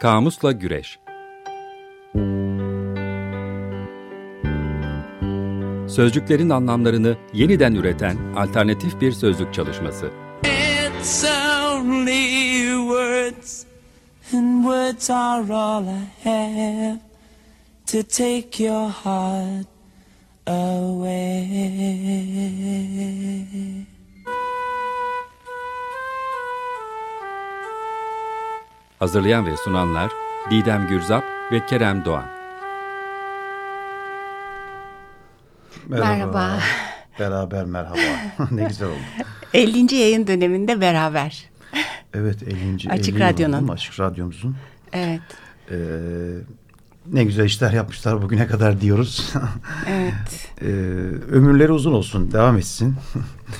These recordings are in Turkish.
Kamusla Güreş Sözcüklerin anlamlarını yeniden üreten alternatif bir sözlük çalışması. It's only words and words are all I have to take your heart away. Hazırlayan ve sunanlar Didem Gürzap ve Kerem Doğan. Merhaba. merhaba. Beraber merhaba. ne güzel oldu. 50. yayın döneminde beraber. Evet 50. Açık 50 Radyo'nun. Açık Radyomuzun. Evet. Ee, ne güzel işler yapmışlar bugüne kadar diyoruz. Evet. ee, ömürleri uzun olsun, devam etsin.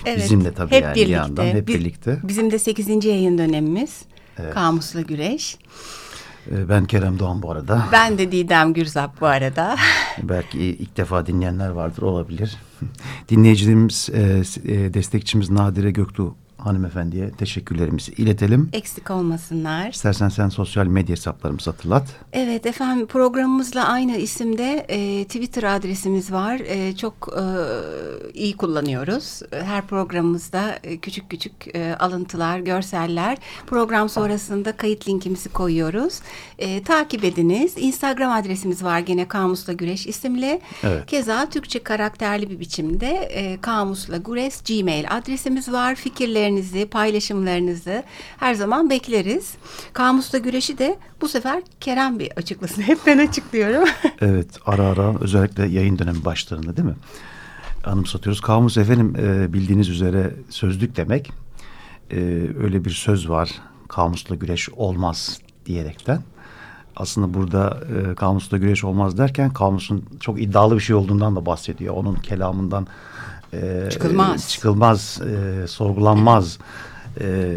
Evet. Bizimle tabii hep yani birlikte. bir yandan hep Biz, birlikte. Bizim de 8. yayın dönemimiz. Evet. Kamusla Güreş. Ee, ben Kerem Doğan bu arada. Ben de Didem Gürzap bu arada. Belki ilk defa dinleyenler vardır olabilir. Dinleyicilerimiz, e, e, destekçimiz Nadire Göktuğ hanımefendiye teşekkürlerimizi iletelim. Eksik olmasınlar. İstersen sen sosyal medya hesaplarımızı hatırlat. Evet efendim programımızla aynı isimde e, Twitter adresimiz var. E, çok e, iyi kullanıyoruz. Her programımızda e, küçük küçük e, alıntılar, görseller. Program sonrasında kayıt linkimizi koyuyoruz. E, takip ediniz. Instagram adresimiz var gene Kamusla Güreş isimli. Evet. Keza Türkçe karakterli bir biçimde e, Kamusla Güreş Gmail adresimiz var. Fikirleriniz fikirlerinizi, paylaşımlarınızı her zaman bekleriz. Kamusla güreşi de bu sefer Kerem bir açıklasın. Hep ben açıklıyorum. evet ara ara özellikle yayın dönemi başlarında değil mi? Anımsatıyoruz. Kamus efendim e, bildiğiniz üzere sözlük demek. E, öyle bir söz var. Kamusla güreş olmaz diyerekten aslında burada e, kamusla güreş olmaz derken kamusun çok iddialı bir şey olduğundan da bahsediyor. Onun kelamından e, çıkılmaz, çıkılmaz e, sorgulanmaz e,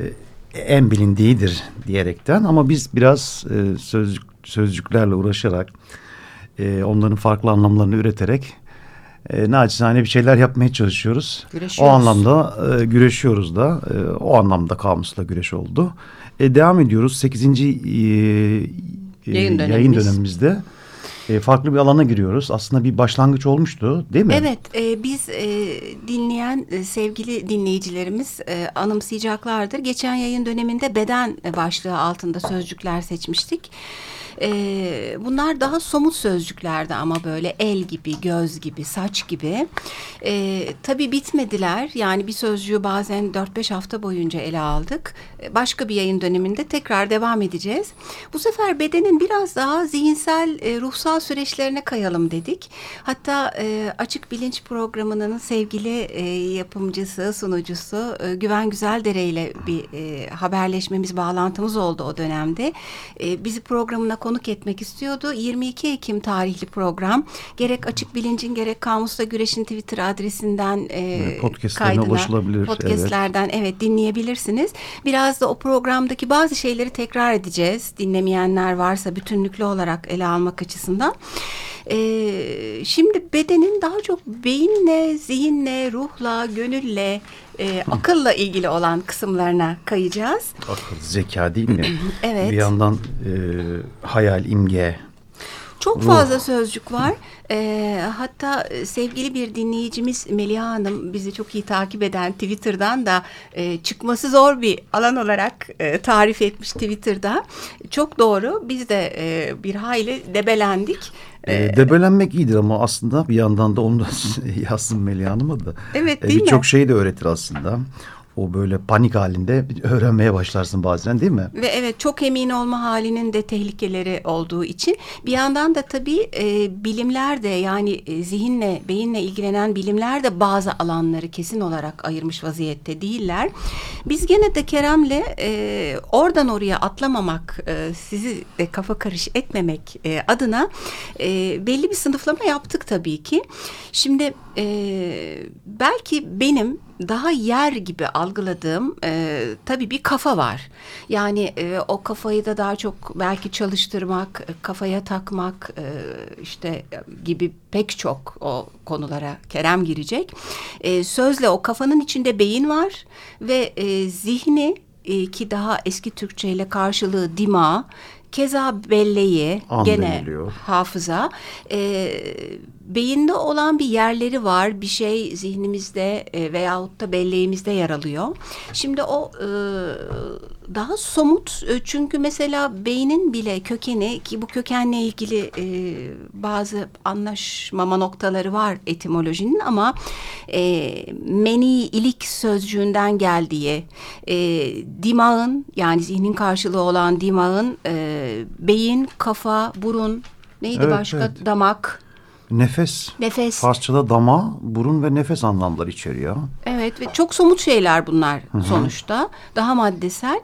en bilindiğidir diyerekten ama biz biraz e, sözcük, sözcüklerle uğraşarak e, onların farklı anlamlarını üreterek e, naçizane bir şeyler yapmaya çalışıyoruz. O anlamda e, güreşiyoruz da e, o anlamda kamusla güreş oldu. E, devam ediyoruz 8. E, yayın, yayın dönemimizde e, farklı bir alana giriyoruz. Aslında bir başlangıç olmuştu değil mi? Evet e, biz e, dinleyen e, sevgili dinleyicilerimiz e, anımsayacaklardır. Geçen yayın döneminde beden başlığı altında sözcükler seçmiştik. E, bunlar daha somut sözcüklerdi ama böyle el gibi, göz gibi, saç gibi. E, tabii bitmediler. Yani bir sözcüğü bazen 4-5 hafta boyunca ele aldık. E, başka bir yayın döneminde tekrar devam edeceğiz. Bu sefer bedenin biraz daha zihinsel, e, ruhsal süreçlerine kayalım dedik. Hatta e, Açık Bilinç programının sevgili e, yapımcısı, sunucusu e, Güven Güzeldere ile bir e, haberleşmemiz, bağlantımız oldu o dönemde. E, bizi programına konuk etmek istiyordu. 22 Ekim tarihli program gerek Açık Bilincin gerek Kamusla Güreş'in Twitter adresinden e, podcastlerine kaydına, ulaşılabilir. Podcastlerden evet. evet dinleyebilirsiniz. Biraz da o programdaki bazı şeyleri tekrar edeceğiz. Dinlemeyenler varsa bütünlüklü olarak ele almak açısından. Ee, şimdi bedenin daha çok beyinle, zihinle, ruhla, gönülle, e, akılla ilgili olan kısımlarına kayacağız. Akıl, zeka değil mi? evet. Bir yandan e, hayal, imge, çok Ruh. fazla sözcük var. E, hatta sevgili bir dinleyicimiz Meliha Hanım bizi çok iyi takip eden Twitter'dan da e, çıkması zor bir alan olarak e, tarif etmiş Twitter'da. Çok doğru. Biz de e, bir hayli debelendik. E, debelenmek iyidir ama aslında bir yandan da onu da yazsın Melih Hanım'a da. Evet değil e, Birçok şey de öğretir aslında o böyle panik halinde öğrenmeye başlarsın bazen değil mi? Ve evet çok emin olma halinin de tehlikeleri olduğu için bir yandan da tabii e, bilimler de yani e, zihinle beyinle ilgilenen bilimler de bazı alanları kesin olarak ayırmış vaziyette değiller. Biz gene de Kerem'le e, oradan oraya atlamamak e, sizi de kafa karış etmemek e, adına e, belli bir sınıflama yaptık tabii ki. Şimdi e, belki benim daha yer gibi algıladığım e, tabii bir kafa var. Yani e, o kafayı da daha çok belki çalıştırmak, e, kafaya takmak e, işte gibi pek çok o konulara Kerem girecek. E, sözle o kafanın içinde beyin var ve e, zihni e, ki daha eski Türkçe ile karşılığı dima Keza belleği An gene deniliyor. hafıza. E, beyinde olan bir yerleri var. Bir şey zihnimizde e, veyahut da belleğimizde yer alıyor. Şimdi o e, daha somut e, çünkü mesela beynin bile kökeni ki bu kökenle ilgili e, bazı anlaşmama noktaları var etimolojinin ama e, meni ilik sözcüğünden geldiği e, dimağın yani zihnin karşılığı olan dimağın e, beyin, kafa, burun neydi Evet, başka evet. damak Nefes. Nefes. Farsçada dama, burun ve nefes anlamları içeriyor. Evet ve çok somut şeyler bunlar sonuçta. Daha maddesel.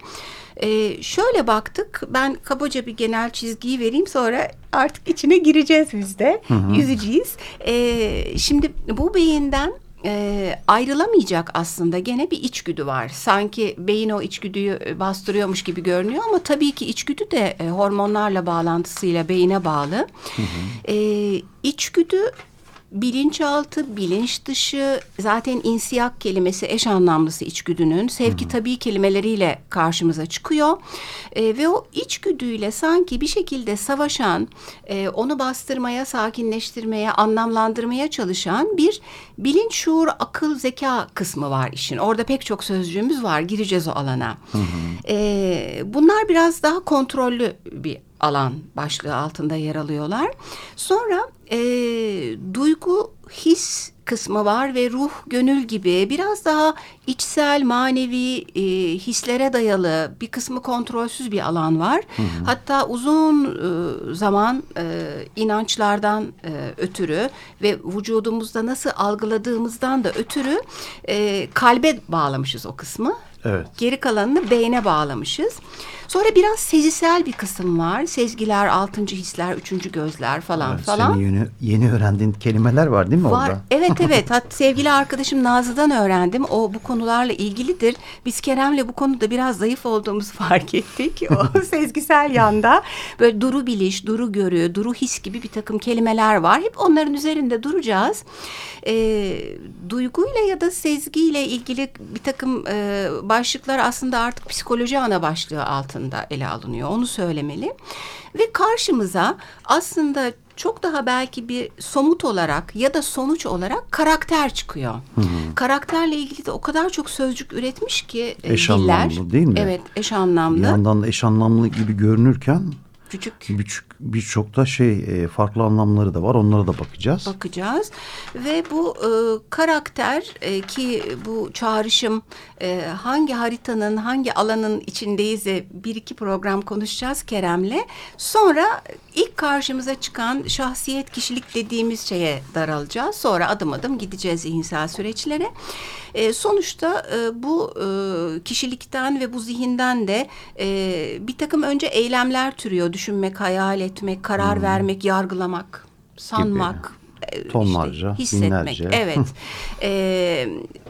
Ee, şöyle baktık. Ben kabaca bir genel çizgiyi vereyim sonra artık içine gireceğiz biz de. Yüzeceğiz. Ee, şimdi bu beyinden e, ayrılamayacak aslında gene bir içgüdü var. Sanki beyin o içgüdüyü e, bastırıyormuş gibi görünüyor ama tabii ki içgüdü de e, hormonlarla bağlantısıyla beyine bağlı. E, içgüdü bilinçaltı, bilinç dışı zaten insiyak kelimesi eş anlamlısı içgüdünün sevki tabii kelimeleriyle karşımıza çıkıyor. E, ve o içgüdüyle sanki bir şekilde savaşan, e, onu bastırmaya, sakinleştirmeye, anlamlandırmaya çalışan bir bilinç, şuur, akıl, zeka kısmı var işin. Orada pek çok sözcüğümüz var, gireceğiz o alana. E, bunlar biraz daha kontrollü bir alan başlığı altında yer alıyorlar. Sonra e, duygu, his kısmı var ve ruh, gönül gibi biraz daha içsel, manevi e, hislere dayalı bir kısmı kontrolsüz bir alan var. Hatta uzun e, zaman e, inançlardan e, ötürü ve vücudumuzda nasıl algıladığımızdan da ötürü e, kalbe bağlamışız o kısmı. Evet. Geri kalanını beyne bağlamışız. Sonra biraz sezisel bir kısım var. Sezgiler, altıncı hisler, üçüncü gözler falan Evet, falan. Senin yeni, yeni öğrendiğin kelimeler var değil mi Var. orada? Evet evet. Hat sevgili arkadaşım Nazlı'dan öğrendim. O bu konularla ilgilidir. Biz Kerem'le bu konuda biraz zayıf olduğumuzu fark ettik. O sezgisel yanda böyle duru biliş, duru görü, duru his gibi bir takım kelimeler var. Hep onların üzerinde duracağız. Ee, duyguyla ya da sezgiyle ilgili bir takım e, başlıklar aslında artık psikoloji ana başlığı altında ele alınıyor. Onu söylemeli. Ve karşımıza aslında çok daha belki bir somut olarak ya da sonuç olarak karakter çıkıyor. Karakterle ilgili de o kadar çok sözcük üretmiş ki e, Eş diller. anlamlı değil mi? Evet, eş anlamlı. Bir yandan da eş anlamlı gibi görünürken Küçük birçok birçok da şey e, farklı anlamları da var. Onlara da bakacağız. bakacağız ve bu e, karakter e, ki bu çağrışım e, hangi haritanın hangi alanın içindeyiz de bir iki program konuşacağız Kerem'le. Sonra ilk karşımıza çıkan şahsiyet kişilik dediğimiz şeye daralacağız. Sonra adım adım gideceğiz zihinsel süreçlere. E, sonuçta e, bu e, kişilikten ve bu zihinden de e, bir takım önce eylemler türüyor. Düşünmek, hayal etmek, karar vermek, yargılamak, sanmak. e, Tonlarca, hissetmek. binlerce. Evet. E,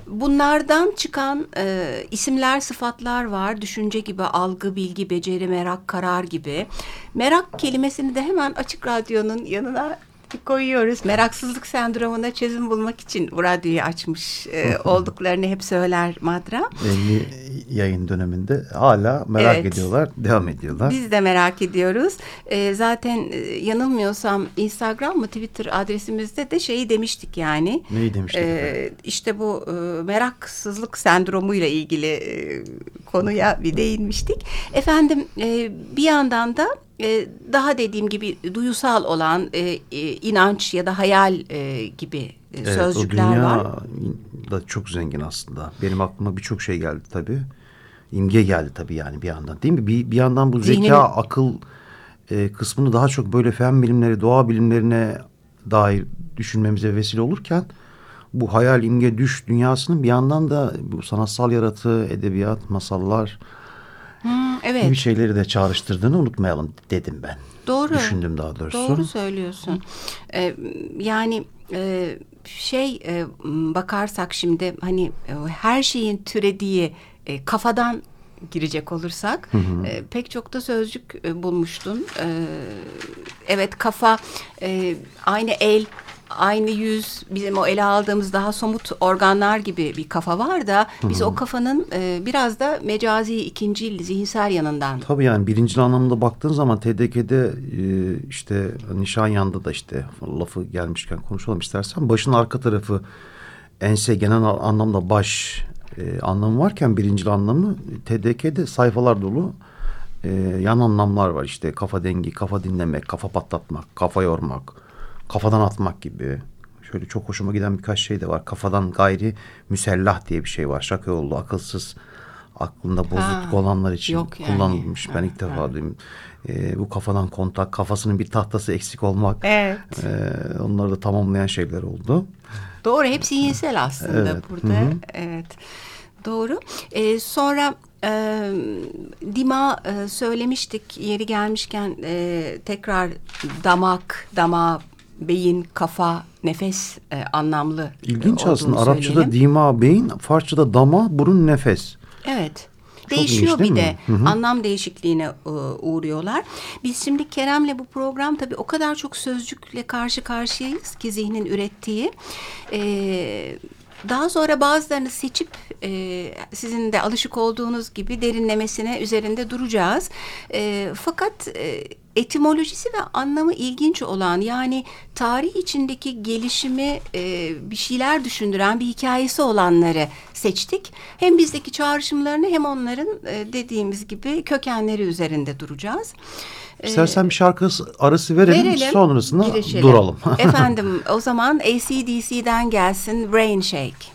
bunlardan çıkan e, isimler, sıfatlar var. Düşünce gibi, algı, bilgi, beceri, merak, karar gibi. Merak kelimesini de hemen Açık Radyo'nun yanına koyuyoruz. Meraksızlık sendromuna çözüm bulmak için bu radyoyu açmış e, olduklarını hep söyler Madra. 50 yayın döneminde hala merak Evet. ediyorlar, devam ediyorlar. Biz de merak ediyoruz. E, zaten e, yanılmıyorsam Instagram mı Twitter adresimizde de şeyi demiştik yani. Neyi demiştik E, işte bu e, meraksızlık sendromuyla ilgili e, konuya bir değinmiştik. Efendim e, bir yandan da e, daha dediğim gibi duyusal olan e, e, inanç ya da hayal e, gibi e, Evet, sözcükler o dünya var. da çok zengin aslında. Benim aklıma birçok şey geldi tabii. İmge geldi tabii yani bir yandan değil mi? Bir, bir yandan bu zeka, Zihnini- akıl e, kısmını daha çok böyle fen bilimleri, doğa bilimlerine dair düşünmemize vesile olurken bu hayal, imge, düş dünyasının bir yandan da bu sanatsal yaratı, edebiyat, masallar Hmm, evet. gibi şeyleri de çağrıştırdığını unutmayalım dedim ben. Doğru. Düşündüm daha doğrusu. Doğru söylüyorsun. Ee, yani e, şey e, bakarsak şimdi hani e, her şeyin türediği e, kafadan girecek olursak e, pek çok da sözcük e, bulmuştun. E, evet kafa e, aynı el aynı yüz bizim o ele aldığımız daha somut organlar gibi bir kafa var da biz o kafanın e, biraz da mecazi ikincil zihinsel yanından. Tabii yani birinci anlamda baktığın zaman TDK'de e, işte Nişanyan'da da işte lafı gelmişken konuşalım istersen. Başın arka tarafı ense genel anlamda baş e, anlamı varken birinci anlamı TDK'de sayfalar dolu e, yan anlamlar var. İşte kafa dengi, kafa dinlemek, kafa patlatmak, kafa yormak, kafadan atmak gibi. Şöyle çok hoşuma giden birkaç şey de var. Kafadan gayri müsellah diye bir şey var. Şaka yollu, akılsız, aklında bozukluk Ha, olanlar için yok yani. kullanılmış. Ben ilk defa duydum. E, bu kafadan kontak, kafasının bir tahtası eksik olmak. Evet. e, onları da tamamlayan şeyler oldu. Doğru hep zihinsel aslında Evet, burada. Evet. Doğru. Ee, sonra e, dima e, söylemiştik yeri gelmişken e, tekrar damak, dama, beyin, kafa, nefes e, anlamlı İlginç olduğunu aslında. Arapçada söyleyelim. dima beyin, Farsçada dama, burun, nefes. Evet. Çok Değişiyor bir mi? de Hı hı. anlam değişikliğine e, uğruyorlar. Biz şimdi Kerem'le bu program tabii o kadar çok sözcükle karşı karşıyayız ki zihnin ürettiği. E, daha sonra bazılarını seçip e, sizin de alışık olduğunuz gibi derinlemesine üzerinde duracağız. E, fakat e, etimolojisi ve anlamı ilginç olan yani tarih içindeki gelişimi e, bir şeyler düşündüren bir hikayesi olanları seçtik. Hem bizdeki çağrışımlarını hem onların e, dediğimiz gibi kökenleri üzerinde duracağız. E, İstersen bir şarkı arası verelim, verelim, sonrasında girişelim. duralım. Efendim o zaman ACDC'den gelsin Rain Shake.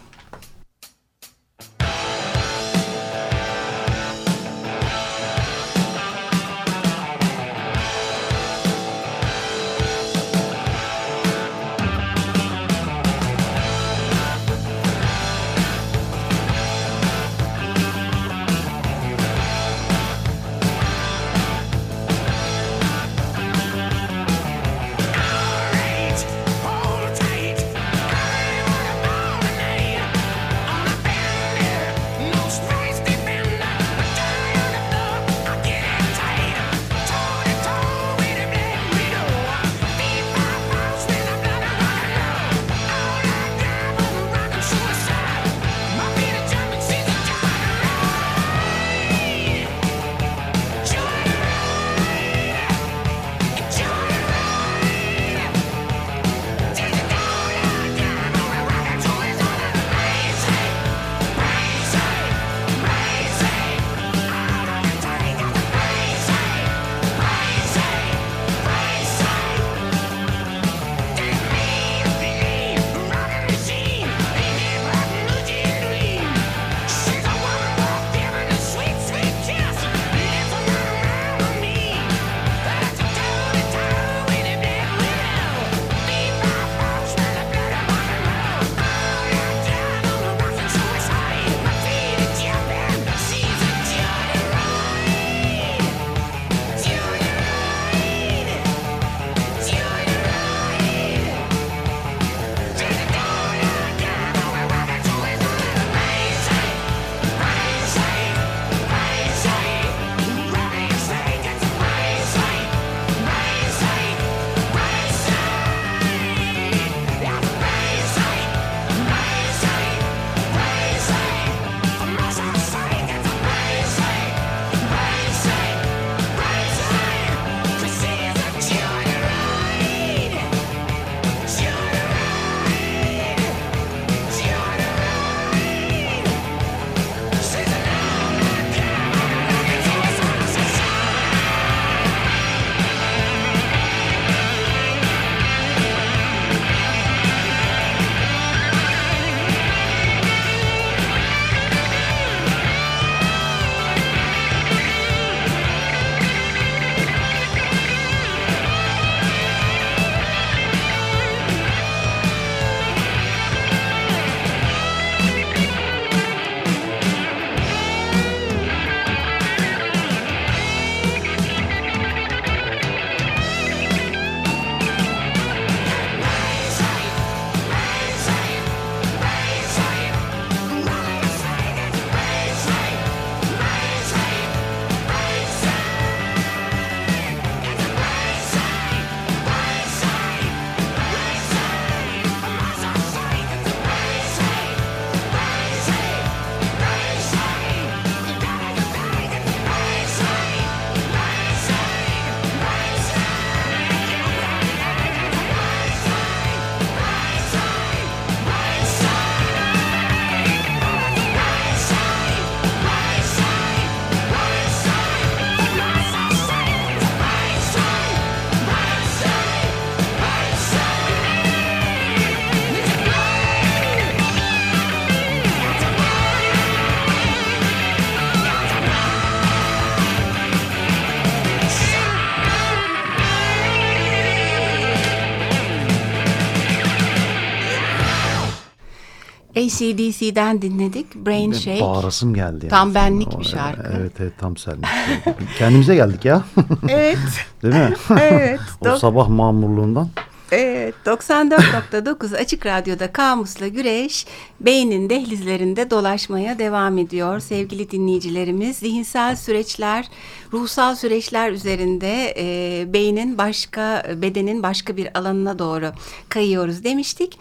ACDC'den dinledik. Brain Shake. Bağırasım geldi. Yani. Tam benlik bir şarkı. Evet evet tam senlik. Kendimize geldik ya. evet. Değil mi? Evet. o sabah mamurluğundan. Evet 94.9 Açık Radyo'da Kamus'la Güreş beynin dehlizlerinde dolaşmaya devam ediyor. Sevgili dinleyicilerimiz zihinsel süreçler, ruhsal süreçler üzerinde e, beynin başka, bedenin başka bir alanına doğru kayıyoruz demiştik.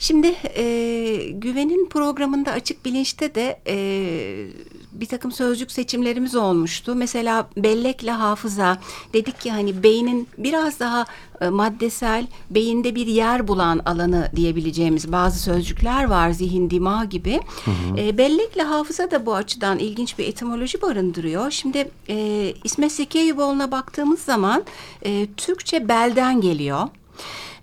Şimdi e, güvenin programında açık bilinçte de e, bir takım sözcük seçimlerimiz olmuştu. Mesela bellekle hafıza dedik ki hani beynin biraz daha e, maddesel, beyinde bir yer bulan alanı diyebileceğimiz bazı sözcükler var. Zihin, dima gibi. Hı hı. E, bellekle hafıza da bu açıdan ilginç bir etimoloji barındırıyor. Şimdi e, İsmet Sekeyuboğlu'na baktığımız zaman e, Türkçe belden geliyor.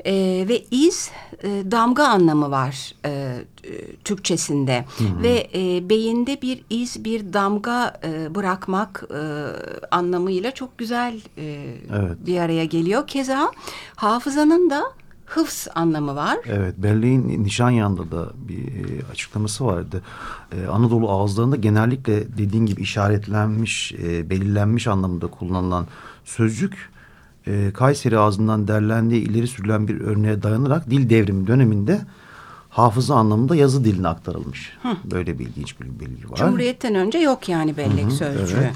E, ve iz e, damga anlamı var e, e, Türkçesinde hı hı. ve e, beyinde bir iz bir damga e, bırakmak e, anlamıyla çok güzel e, evet. bir araya geliyor. Keza hafızanın da hıfz anlamı var. Evet, Berlin Nişanyan'da da bir e, açıklaması vardı. Ee, Anadolu ağızlarında genellikle dediğin gibi işaretlenmiş, e, belirlenmiş anlamında kullanılan sözcük e, Kayseri ağzından derlendiği ileri sürülen bir örneğe dayanarak dil devrimi döneminde hafıza anlamında yazı diline aktarılmış. Hı. Böyle bir ilginç bir bilgi var. Cumhuriyetten önce yok yani bellek Hı -hı, sözcüğü. Evet.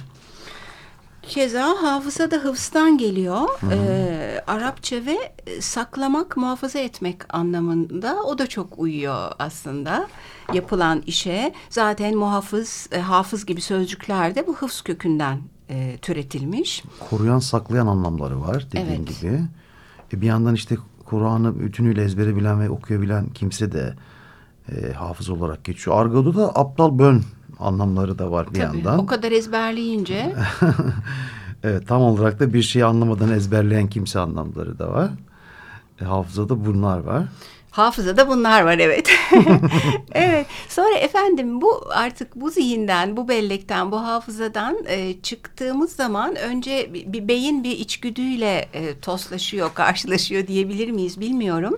Keza hafıza da hıfzdan geliyor. Hı hı. Ee, Arapça ve saklamak, muhafaza etmek anlamında o da çok uyuyor aslında yapılan işe. Zaten muhafız, e, hafız gibi sözcükler de bu hıfz kökünden e, türetilmiş. Koruyan, saklayan anlamları var dediğin evet. gibi. E, bir yandan işte Kur'an'ı bütünüyle ezbere bilen ve okuyabilen kimse de e, hafız olarak geçiyor. Argo'da da aptal bön anlamları da var bir Tabii, yandan. O kadar ezberleyince. evet tam olarak da bir şeyi anlamadan ezberleyen kimse anlamları da var. E, hafızada bunlar var. Hafızada bunlar var evet. evet. Sonra efendim bu artık bu zihinden, bu bellekten, bu hafızadan e, çıktığımız zaman önce bir, beyin bir içgüdüyle e, toslaşıyor, karşılaşıyor diyebilir miyiz bilmiyorum.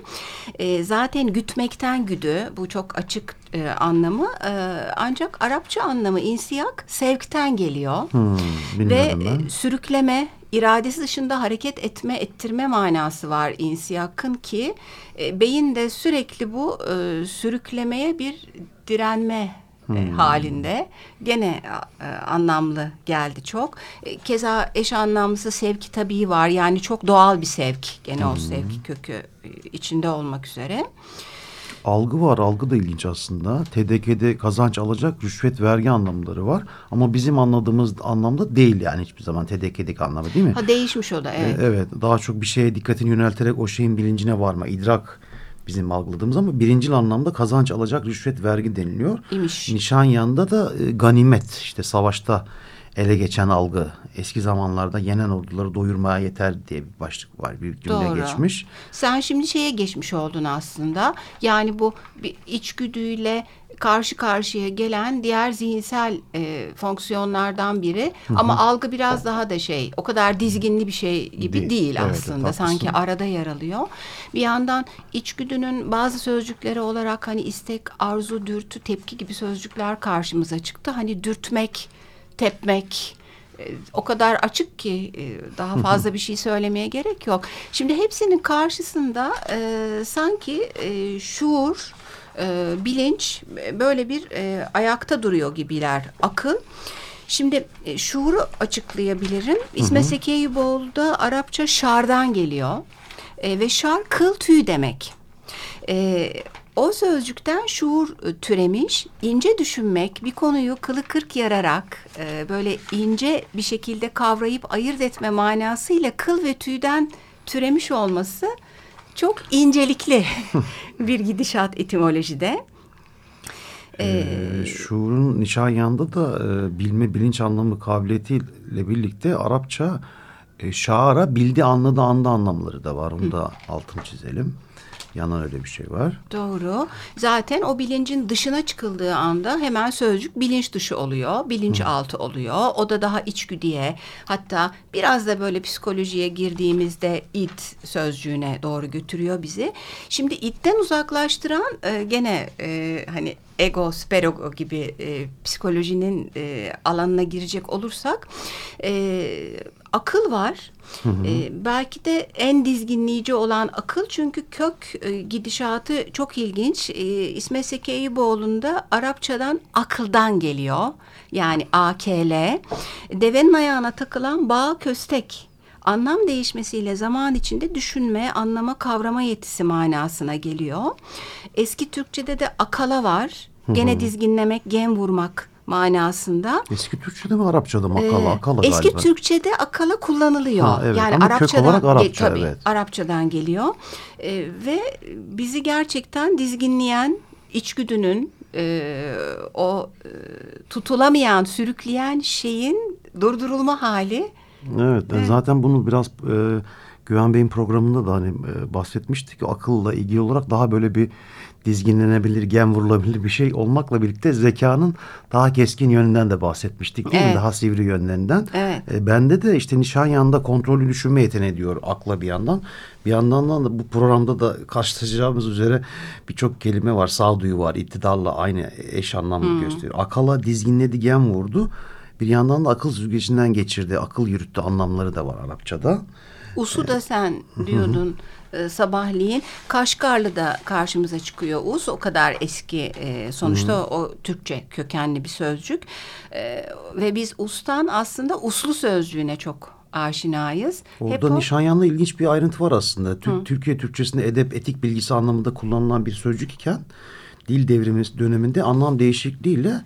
E, zaten gütmekten güdü bu çok açık e, anlamı e, ancak Arapça anlamı insiyak sevkten geliyor. Hmm, Ve e, sürükleme iradesi dışında hareket etme, ettirme manası var insiyakın ki e, beyin de sürekli bu e, sürüklemeye bir direnme e, Hmm. halinde gene e, anlamlı geldi çok. E, keza eş anlamlısı sevki tabii var. Yani çok doğal bir sevk. Gene hmm. o sevki kökü e, içinde olmak üzere algı var. Algı da ilginç aslında. TDK'de kazanç alacak rüşvet vergi anlamları var. Ama bizim anladığımız anlamda değil yani hiçbir zaman TDK'deki anlamı değil mi? Ha değişmiş o da evet. Ee, evet daha çok bir şeye dikkatini yönelterek o şeyin bilincine varma, idrak bizim algıladığımız ama birincil anlamda kazanç alacak rüşvet vergi deniliyor. İmiş. Nişanyan'da da e, ganimet işte savaşta ele geçen algı eski zamanlarda yenen orduları doyurmaya yeter diye bir başlık var. Bir cümle Doğru. geçmiş. Sen şimdi şeye geçmiş oldun aslında. Yani bu bir içgüdüyle karşı karşıya gelen diğer zihinsel e, fonksiyonlardan biri Hı -hı. ama algı biraz daha da şey o kadar dizginli bir şey gibi değil, değil aslında evet, sanki arada yer alıyor. Bir yandan içgüdünün bazı sözcükleri olarak hani istek, arzu, dürtü, tepki gibi sözcükler karşımıza çıktı. Hani dürtmek, tepmek, e, o kadar açık ki e, daha fazla bir şey söylemeye gerek yok. Şimdi hepsinin karşısında e, sanki e, şuur, e, bilinç böyle bir e, ayakta duruyor gibiler. Akıl. Şimdi e, şuuru açıklayabilirim. İsmet Sekeyuboğlu'da Arapça şardan geliyor. E, ve şar kıl tüy demek. E, o sözcükten şuur türemiş, ince düşünmek, bir konuyu kılı kırk yararak e, böyle ince bir şekilde kavrayıp ayırt etme manasıyla kıl ve tüyden türemiş olması çok incelikli bir gidişat etimolojide. Ee, ee, şuurun Nişanyan'da da e, bilme bilinç anlamı kabiliyetiyle birlikte Arapça e, şaara bildi anladı anda anlamları da var. Onu da altını çizelim. Yanan öyle bir şey var. Doğru. Zaten o bilincin dışına çıkıldığı anda hemen sözcük bilinç dışı oluyor. Bilinç Hı. altı oluyor. O da daha içgüdüye hatta biraz da böyle psikolojiye girdiğimizde it sözcüğüne doğru götürüyor bizi. Şimdi itten uzaklaştıran e, gene e, hani ego, süperego gibi e, psikolojinin e, alanına girecek olursak e, akıl var. Hı hı. E, belki de en dizginleyici olan akıl çünkü kök e, gidişatı çok ilginç. E, İsmet Seki Eyüboğlu'nda Arapçadan akıldan geliyor. Yani AKL. Devenin ayağına takılan bağ köstek anlam değişmesiyle zaman içinde düşünme, anlama, kavrama yetisi manasına geliyor. Eski Türkçe'de de akala var. Gene dizginlemek, gen vurmak manasında. Eski Türkçe'de mi Arapça'da mı akala? Ee, akala eski galiba. Türkçe'de akala kullanılıyor. Ha, evet. Yani Ama kök Arapçadan olarak Arapça, ge- tabii, evet. Arapçadan geliyor. Ee, ve bizi gerçekten dizginleyen içgüdünün e, o e, tutulamayan, sürükleyen şeyin durdurulma hali. Evet, zaten bunu biraz e, Güven Bey'in programında da hani e, bahsetmiştik. Akılla ilgili olarak daha böyle bir dizginlenebilir, gen vurulabilir bir şey olmakla birlikte zekanın daha keskin yönünden de bahsetmiştik değil Evet. mi? Daha sivri yönlerinden. Evet. E, bende de işte nişan yanında kontrollü düşünme yeteneği diyor akla bir yandan. Bir yandan da bu programda da karşılaşacağımız üzere birçok kelime var. Sağduyu var, iktidarla aynı eş anlamlı gösteriyor. Akala dizginledi, gen vurdu. Bir yandan da akıl süzgecinden geçirdi, akıl yürüttü anlamları da var Arapçada. Us'u da sen diyordun e, sabahleyin. Kaşgarlı da karşımıza çıkıyor Us. O kadar eski e, sonuçta o Türkçe kökenli bir sözcük. E, ve biz Us'tan aslında uslu sözcüğüne çok aşinayız. Orada o- Nişanyan'la ilginç bir ayrıntı var aslında. Tür- Türkiye Türkçesinde edep, etik bilgisi anlamında kullanılan bir sözcük iken dil devrimi döneminde anlam değişikliğiyle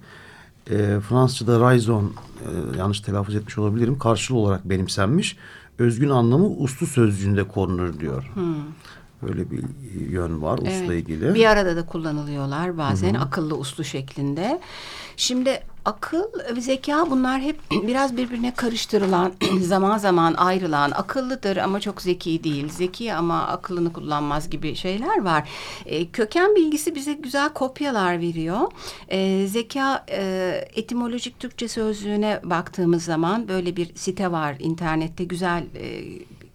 e, Fransızca'da raison e, yanlış telaffuz etmiş olabilirim karşılığı olarak benimsenmiş. Özgün anlamı uslu sözcüğünde konulur diyor. Böyle bir yön var usla Evet. ilgili. Bir arada da kullanılıyorlar bazen akıllı uslu şeklinde. Şimdi akıl ve zeka bunlar hep biraz birbirine karıştırılan, zaman zaman ayrılan, akıllıdır ama çok zeki değil, zeki ama akıllını kullanmaz gibi şeyler var. E, köken bilgisi bize güzel kopyalar veriyor. E, zeka e, etimolojik Türkçe sözlüğüne baktığımız zaman böyle bir site var internette güzel e,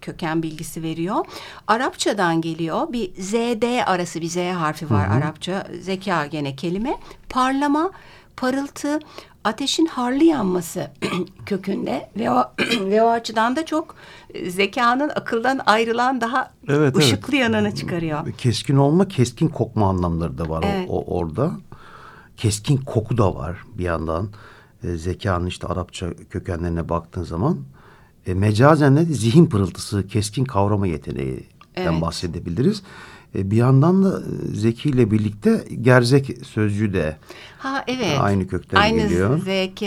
köken bilgisi veriyor. Arapçadan geliyor. Bir ZD arası bir Z harfi var Arapça. Zeka gene kelime. Parlama, parıltı, ateşin harlı yanması kökünde ve o ve o açıdan da çok e, zekanın akıldan ayrılan daha Evet, ışıklı yanını çıkarıyor. Keskin olma, keskin kokma anlamları da var o- Evet. o, orada. Keskin koku da var bir yandan. E, zekanın işte Arapça kökenlerine baktığın zaman. E, mecazen de zihin pırıltısı, keskin kavrama yeteneğinden Evet. bahsedebiliriz. E, bir yandan da e, zeki ile birlikte gerzek sözcüğü de Ha evet. Aynı kökten Aynı geliyor. ZK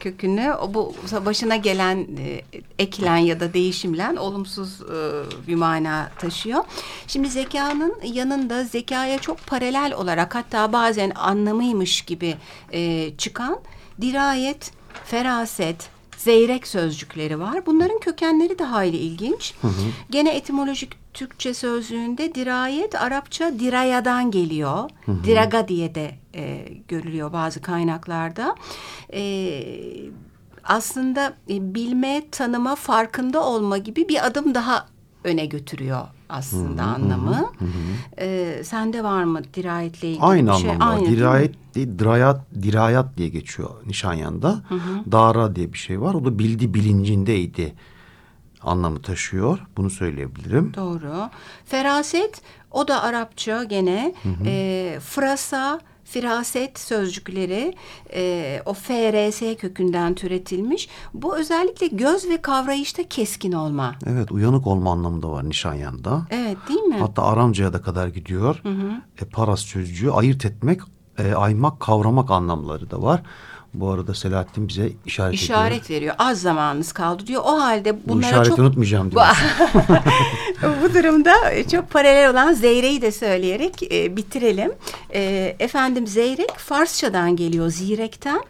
kökünü o bu başına gelen e, eklen ya da değişimlen olumsuz e, bir mana taşıyor. Şimdi zekanın yanında zekaya çok paralel olarak hatta bazen anlamıymış gibi e, çıkan dirayet, feraset, zeyrek sözcükleri var. Bunların kökenleri de hayli ilginç. Gene etimolojik Türkçe sözlüğünde dirayet Arapça dirayadan geliyor. Diraga diye de e, görülüyor bazı kaynaklarda. E, aslında e, bilme, tanıma, farkında olma gibi bir adım daha öne götürüyor aslında anlamı. E, sende var mı dirayetle ilgili Aynı bir şey? anlamda. Aynı, dirayet, dirayat, dirayat diye geçiyor Nişanyan'da. Dara diye bir şey var. O da bildi bilincindeydi anlamı taşıyor. Bunu söyleyebilirim. Doğru. Feraset o da Arapça gene. E, frasa, firaset sözcükleri e, o FRS kökünden türetilmiş. Bu özellikle göz ve kavrayışta keskin olma. Evet uyanık olma anlamında var Nişanyan'da. Evet değil mi? Hatta Aramca'ya da kadar gidiyor. E, paras sözcüğü ayırt etmek, e, aymak, kavramak anlamları da var. Bu arada Selahattin bize işaret, ediyor. İşaret veriyor. Az zamanınız kaldı diyor. O halde Bu bunlara işareti çok unutmayacağım diyor. Bu durumda çok paralel olan Zeyre'yi de söyleyerek e, bitirelim. E, efendim Zeyrek Farsçadan geliyor zirekten.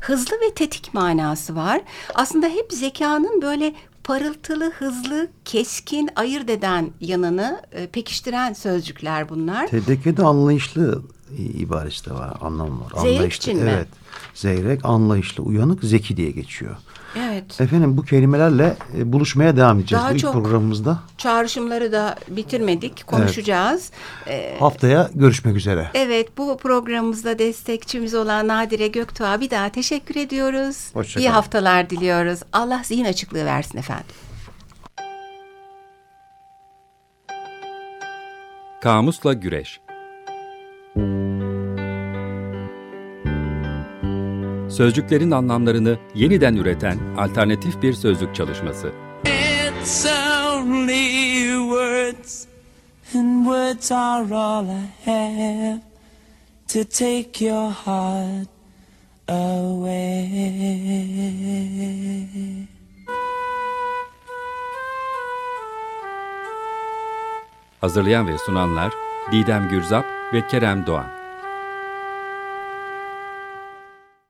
Hızlı ve tetik manası var. Aslında hep zekanın böyle parıltılı, hızlı, keskin, ayırt eden yanını e, pekiştiren sözcükler bunlar. TDK'de anlayışlı ibaresi de var, anlamı var. Zeyrek Anlayışlı, için mi? Evet. zeyrek, anlayışlı, uyanık, zeki diye geçiyor. Evet. Efendim bu kelimelerle e, buluşmaya devam edeceğiz Daha bu ilk çok. programımızda. Çağrışımları da bitirmedik. Konuşacağız. Ee, Haftaya görüşmek üzere. Evet bu programımızda destekçimiz olan Nadire Göktuğ'a bir daha teşekkür ediyoruz. Hoşça İyi haftalar diliyoruz. Allah zihin açıklığı versin efendim. Kamusla Güreş Sözcüklerin anlamlarını yeniden üreten alternatif bir sözlük çalışması. It's only words, and words are all I have to take your heart away. Hazırlayan ve sunanlar Didem Gürzap ve Kerem Doğan.